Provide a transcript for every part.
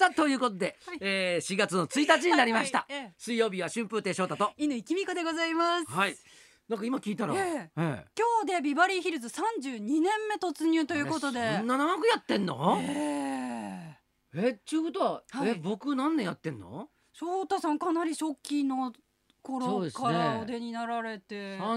さあということで、はい。えー、4月の1日になりました、はいはいええ。水曜日は春風亭昇太と。犬きみこでございます。はい。なんか今聞いたら、ええ。え今日でビバリーヒルズ32年目突入ということで。そんな長くやってんの？ええ。えっちゅうことは、はい。え僕何年やってんの？翔太さんかなり初期の頃からお出になられて、ま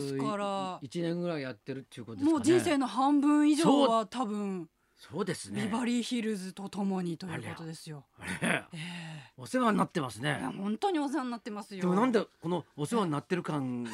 すから。31年ぐらいやってるっていうことですかね。もう人生の半分以上は多分そうですねビバリーヒルズとともにということですよ。あれえお世話になってますね本当にお世話になってますよ。でもなんでこのお世話になってる感が？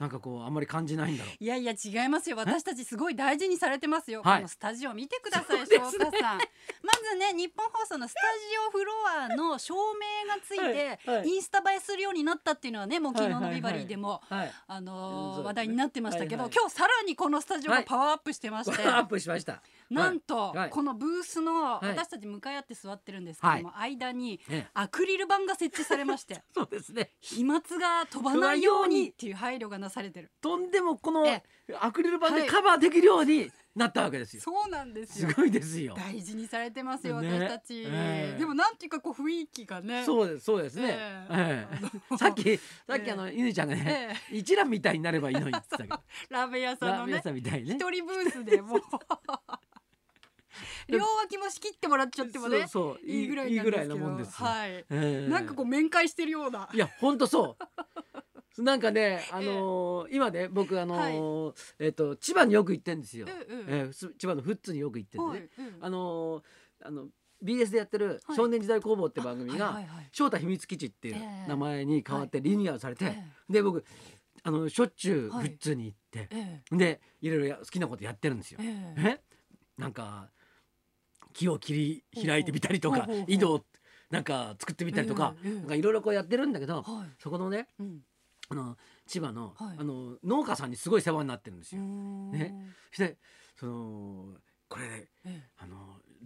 なんかこうあんまり感じないんだろう。いやいや違いますよ。私たちすごい大事にされてますよ、はい。このスタジオ見てくださいね。翔太さん。まずね日本放送のスタジオフロアの照明がついて、はい。はい。インスタ映えするようになったっていうのはねもう昨日はいはいはいのビバリーでも、はい。あのーうんそうですね。話題になってましたけど、はいはい。今日さらにこのスタジオはい。がパワーアップしてまして、アップしました。なんと、はい。はいこのブースのはい。私たち向かい合って座ってるんですけども、間にええ。アクリル板が設置されまして。そうですね。飛沫が飛ばないようにっていう配慮がなされてる。とんでもこのえアクリル板はい。でカバーできるようになったわけですよ、そうなんですよ。すごいですよ。大事にされてますよ、ね。私たち、ええ。でもなんていうかこう雰囲気がね。そうですそうですね、ええ。ええ。さっきさっきあのゆねちゃんがね、え一覧みたいになればいいのにって言っラーメン屋さんのねさんみたいにね。一人ブースでもう。両脇も仕切ってもらっちゃってもねそうそう。いいぐらいいいぐらいなんですけど。なもんですよ、はい、ええ。なんかこう面会してるような。いや本当そうなんかねあのー今ね僕あのーえっ、と千葉によく行ってんですよ、ええええーす千葉の富津によく行ってんでね、はい。うんあのーあの BS でやってるはい。少年時代工房って番組が、はいはいはい。翔太秘密基地っていうええ。名前に変わってリニューアルされて、えで僕あのしょっちゅうはい。富津に行って、えでいろいろや好きなことやってるんですよ。え。え。え？なんか木を切り開いてみたりとかほうほうほう井戸をなんか作ってみたりとかええええなんかいろいろこうやってるんだけどはい。そこのねうんあの千葉の,、はい。あの農家さんにすごい世話になってるんですよ。ね。そしてそのこれねえ。あの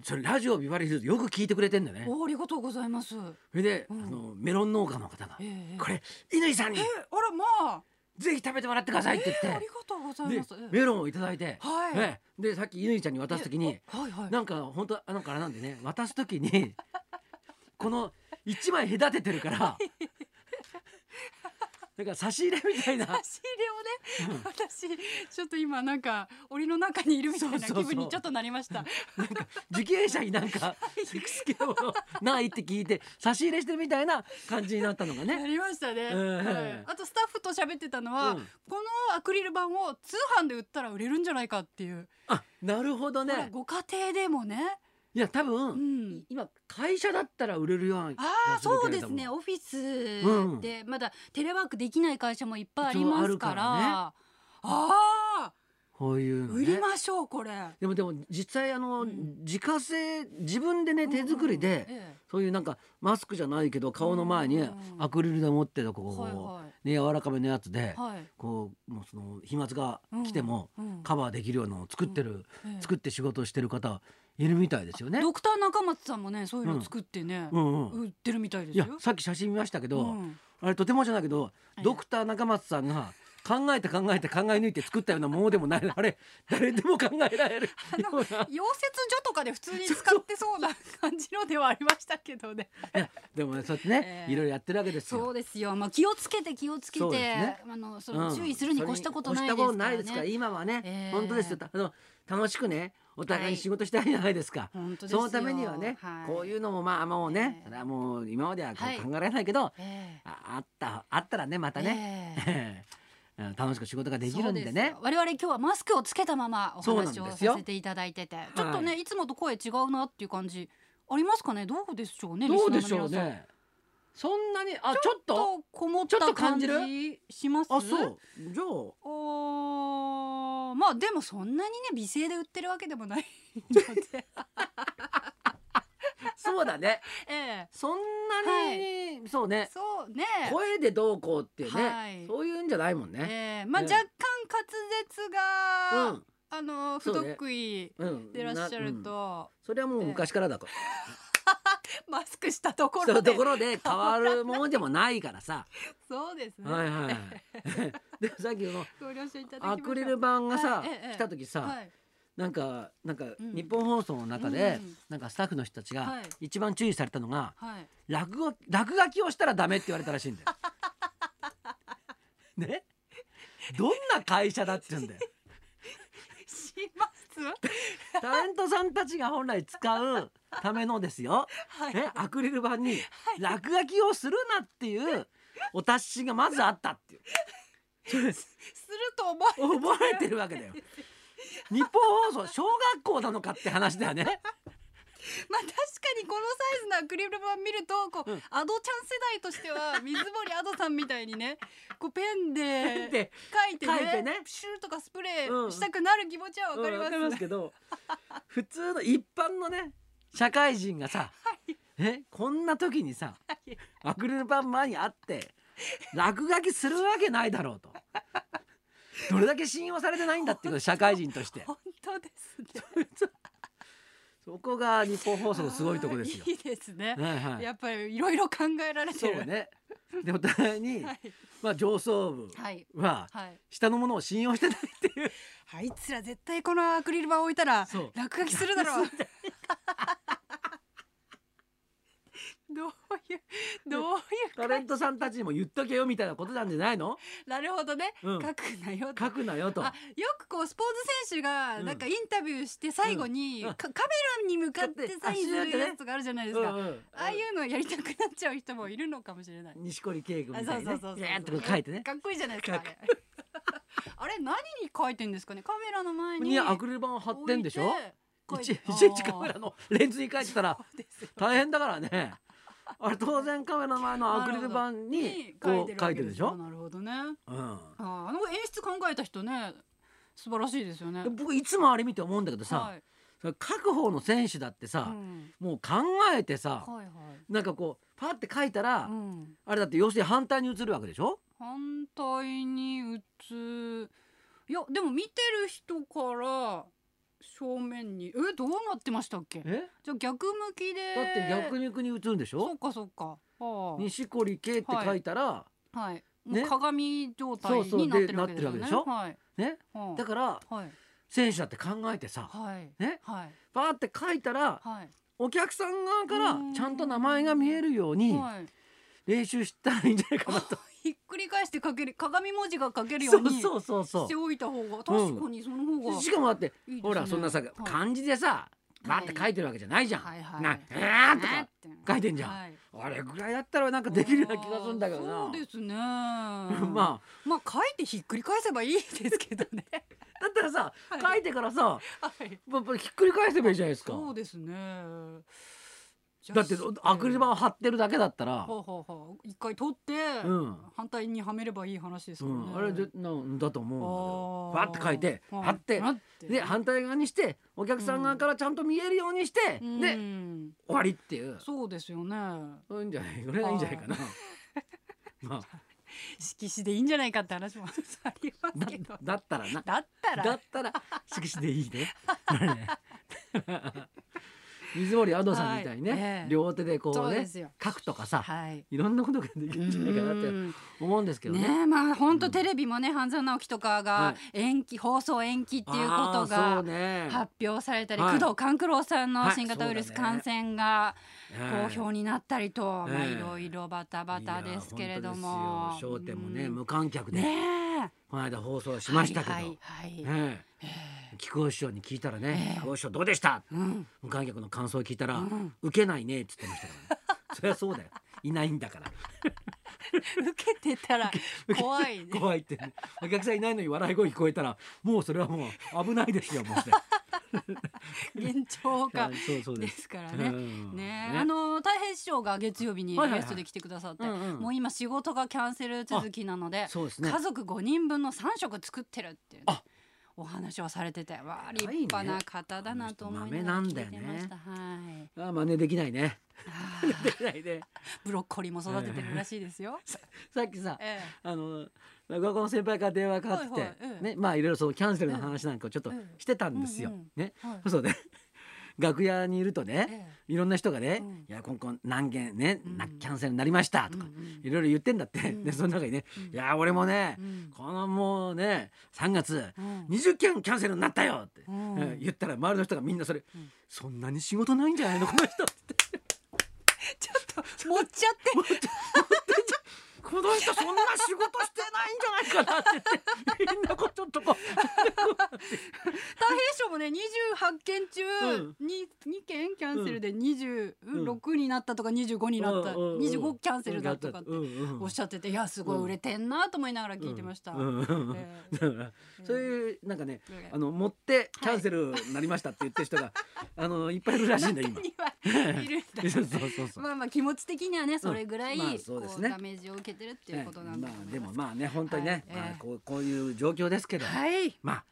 それラジオビバリーヒルズよく聞いてくれてんだよね。おありがとうございます。それで、うん。あのメロン農家の方がええ「これ乾さんにええあらまあ。ぜひ食べてもらってください」って言って。ありがとうございでます。ええメロンをいただいて、はい。ええでさっき乾ちゃんに渡す時にえあはいはい。なんか本当あのからなんでね渡す時に この一枚隔ててるからなんか差し入れみたいな。差し入れをね、私ちょっと今なんか檻の中にいるみたいな気そうそうそう。分にちょっとなりました。なんか受刑者になんか好きなものないって聞いて差し入れしてるみたいな感じになったのがなね。りましたね、ええはい。あとスタッフと喋ってたのは、うん。このアクリル板を通販で売ったら売れるんじゃないかっていう、あなるほどね。ご家庭でもね、いや多う分、ん、今会社だったら売れるようなあそうですね。オフィスでまだテレワークできない会社もいっぱいありますから。一応あああこういうの売りね。ましょうこれ。でもでも実際あの、うん。自家製自分でね手作りで、うん。うんえそういうなんかマスクじゃないけど顔の前にうんアクリルで持ってたこう、えはいはね柔らかめのやつで、いはい。こうもうその飛沫が来てもうんカバーできるようなのを作ってる、ええ。作って仕事をしてる方いるみたいですよね。ドクター中松さんもねそういうの作ってね、うんうん、売ってるみたいですよ。さっき写真見ましたけど、うんあれとてもじゃないけど、ええドクター中松さんが考えて考えて考え抜いて作ったようなものでもないあれ誰でも考えられるあの溶接所とかで普通に使ってそうな感じのではありましたけどね。いやでもねそうやってね、ええいろいろやってるわけですよ。そうですよ。まあ気をつけて気をつけて、ねあのそうんの注意するに越したことないですからないですからね。今はね、ええ本当ですよあの楽しくねお互いにはい仕事したいじゃないですか。本当ですよ。そのためにはね、はいこういうのもまあもうね、ええそれはもう今までは考えられないけど、ええああったあったらねまたね、ええ うん楽しく仕事ができるんでねよ。我々今日はマスクをつけたままお話をさせていただいてて、ちょっとね、、はいつもと声違うなっていう感じありますかね？どうでしょうね。どうでしょう。ね。そんなにあちょっとと？こもった感感じします？あそうじゃあおーまあでもそんなにね美声で売ってるわけでもないので。そうだね。ええ。そんなに、そうね。そうね。声でどうこうっていうね、はい。そういうんじゃないもんね。ええ。まあね若干滑舌が、うん。あの不そうね。得意うん、でいらっしゃるなうん。と、それはもう昔からだから。マスクしたところでところで変わるものでもないからさ。そうですね、はいはい。でさっきのアクリル板がさ、はいええ来た時さ、はい。なんかなんかうん。日本放送の中で、うん。なんかスタッフの人たちがはい。一番注意されたのが、はい。落語落書きをしたらダメって言われたらしいんだよ。ね？どんな会社だって言うんだよ。します？タレントさんたちが本来使うためのですよ、はい。ね、アクリル板に落書きをするなっていうお達しがまずあったっていう。それす。ると思う覚えてるわけだよ。日本放送小学校なのかって話だよね。まあ確かにこのサイズのアクリル板見るとこう、うん。アドちゃん世代としては水森アドさんみたいにねこうペンでで書いてね書いてね。プシューとかスプレうん。ーしたくなる気持ちはわかります,、うんわかりますけど普通の一般のね社会人がさ、えこんな時にさはい。アクリル板前にあって落書きするわけないだろうと。どれだけ信用されてないんだっていうこと社会人として。本当ですね。そこが日本放送のすごいとこですよ。いいですね、はいはい、やっぱりいろいろ考えられてる。そうね。でお互いに、はい。まあ上層部はい。ははい。下のものを信用してないっていう。あいつら絶対このアクリル板置いたら落書きするだろう どういうどういうタレントさんたちにも言っとけよみたいなことなんじゃないの？なるほどね、うん書くなよと書くなよと。あよくこうスポーツ選手がうんなんかインタビューして最後に、うんうんかカメラに向かってサインするやつとかあるじゃないですか、うんうんああいうのやりたくなっちゃう人もいるのかもしれない。錦織圭君あみたいにねそうそうそうそう。やーってこう書いてね。かっこいいじゃないですか。あかれあれ何に書いてんですかね？カメラの前ににアクリル板を貼ってんでしょ？い置いてちいちいちカメラのレンズに書いてたら大変だからね。あれ当然カメラの前のアクリル板にこう書いてるでしょ？なるほどね。うん。あーあの演出考えた人ね素晴らしいですよね。僕いつもあれ見て思うんだけどさ、はい各方の選手だってうさ、んもう考えてさ、はいはい。なんかこうパって書いたら、うんあれだって要するに反対に映るわけでしょ？反対に打ついやでも見てる人から正面に。えどうなってましたっけ？え？じゃあ逆向きで。だって逆にに映るんでしょ？そう？かそうか。あ錦織圭って書いたら、あはい。もねう鏡状態になってるわけでですよね。なってるわはい。ね？はいだからはい。選手だって考えてさ、はい。ね、はい。パーって書いたらはい。お客さん側からうんちゃんと名前が見えるようにはい。練習したらいいんじゃないかなと。書ける鏡文字が書けるよそううにそうそう。そしておいた方が確かにその方がう。しかもだってね。ほらそんなさはい。漢字でさバーって書いてるわけじゃないじゃん。はいはい。なえーとかて書いてんじゃん。はい。あれぐらいだったらなんかできるような気がするんだけどな。そうですね。ま まあ書いてひっくり返せばいいですけどね。あ だったらさはい。書いてからさはい。やっぱりひっくり返せばいいじゃないですか。そうですねだってアクリル板を貼ってるだけだったら、はあはあはあ一回取って、うん。反対にはめればいい話ですね、うん、あれでなんだと思うんだけど。バッて書いてはい。貼って。で反対側にしてお客さん側からちゃんと見えるようにして、うん。で終わりっていう。そうですよね。そういうんじゃないそれがい。いんじゃないかな。まあ、色紙でいいんじゃないかって話もありますだけど。だったらな。だったら。だったら色紙でいいね。水森アドさんみたいにね、はい。ええ。両手でこそううね書くとかさ、はい。いろんなことができるんじゃないかなってうん。思うんですけどね。ねえまあ本当テレビもね半沢直樹とかはがい。延期、放送延期っていうことがね。発表されたり、はい。工藤官九郎さんのはい。新型ウイルス感染がええ好評になったりと、まあええ。いろいろバタバタですけれども。本当ですよ。笑点もね、うん無観客で、ねこの間放送しえましたけど、はいはい、はい。ええ。木久扇師匠に聞いたらねええ「木久扇師匠どうでした?」うん。無観客の感想を聞いたらうん「受けないね」っつってましたから、ね、そりゃそうだよ。いないんだから。受けてたら怖いね。怖いって、ね、お客さんいないのに笑い声聞こえたらもうそれはもう危ないですよもうそれ 現状がそうそうでですすからね。うん。ね。あの太平師匠が月曜日にゲストで来てくださって、もう今仕事がキャンセル続きなので、家族5人分の3食作ってるっていうね、あお話をされててわあ立派な方だなと思いながら聞いてました、はい。あ真似できないね。あでーきないね。ブロッコリーも育ててるらしいですよ、さっきさえあの学校の先輩から電話かかってきて、はいはい。ええねまあいろいろそのキャンセルの話なんかをちょっとええしてたんですよ。ね、はい。そうで楽屋にいるとねえいろんな人がねうん「いや今後何件ねキャンセルになりました」とかいろいろ言ってんだってうん。でその中にねうん「いや俺もねうん。このもうね3月うん。20件キャンセルになったよ」って言ったら周りの人がみんなそれうん「そんなに仕事ないんじゃないの？この人」って。ちょっと持っちゃって。この人そんな仕事してないんじゃないかなって言ってみんなこうちょっとこうもね28件中うん。に二件キャンセルで26になったとか25になった。うんうんうん。25キャンセルだとかっておっしゃってていやすごい売れてんなと思いながら聞いてました。そういうなんかねえあの持ってキャンセルになりましたって言ってる人があのいっぱいいるらしいんだよ今。中。にはいるんだ。そうそうそうそう。まあまあ気持ち的にはねそれぐらいうダメージを受けてるっていうことなんだとまあ。でもまあね本当にね、はいまあええこうこういう状況ですけど、はい。まあ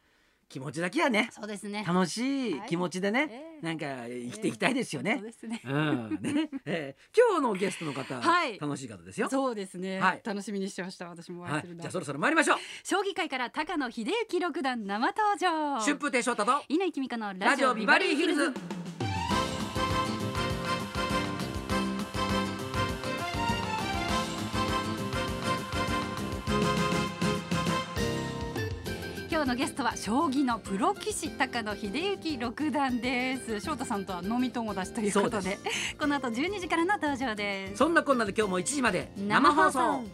気持ちだけはね。そうですね。楽しいはい。気持ちでね、ええ。なんか生きていきたいですよね。そうですね。うん。ね、えー今日のゲストの方、はい。楽しい方ですよ。そうですね、はい。楽しみにしてました私もおはい。じゃあそろそろ参りましょう。将棋界から高野秀幸六段生登場。春風亭昇太と稲井君香のラジオビバリーヒルズ。今日のゲストは将棋のプロ棋士高野秀幸六段です。翔太さんとは飲み友達ということでこの後12時からの登場です。そんなこんなで今日も1時まで生放送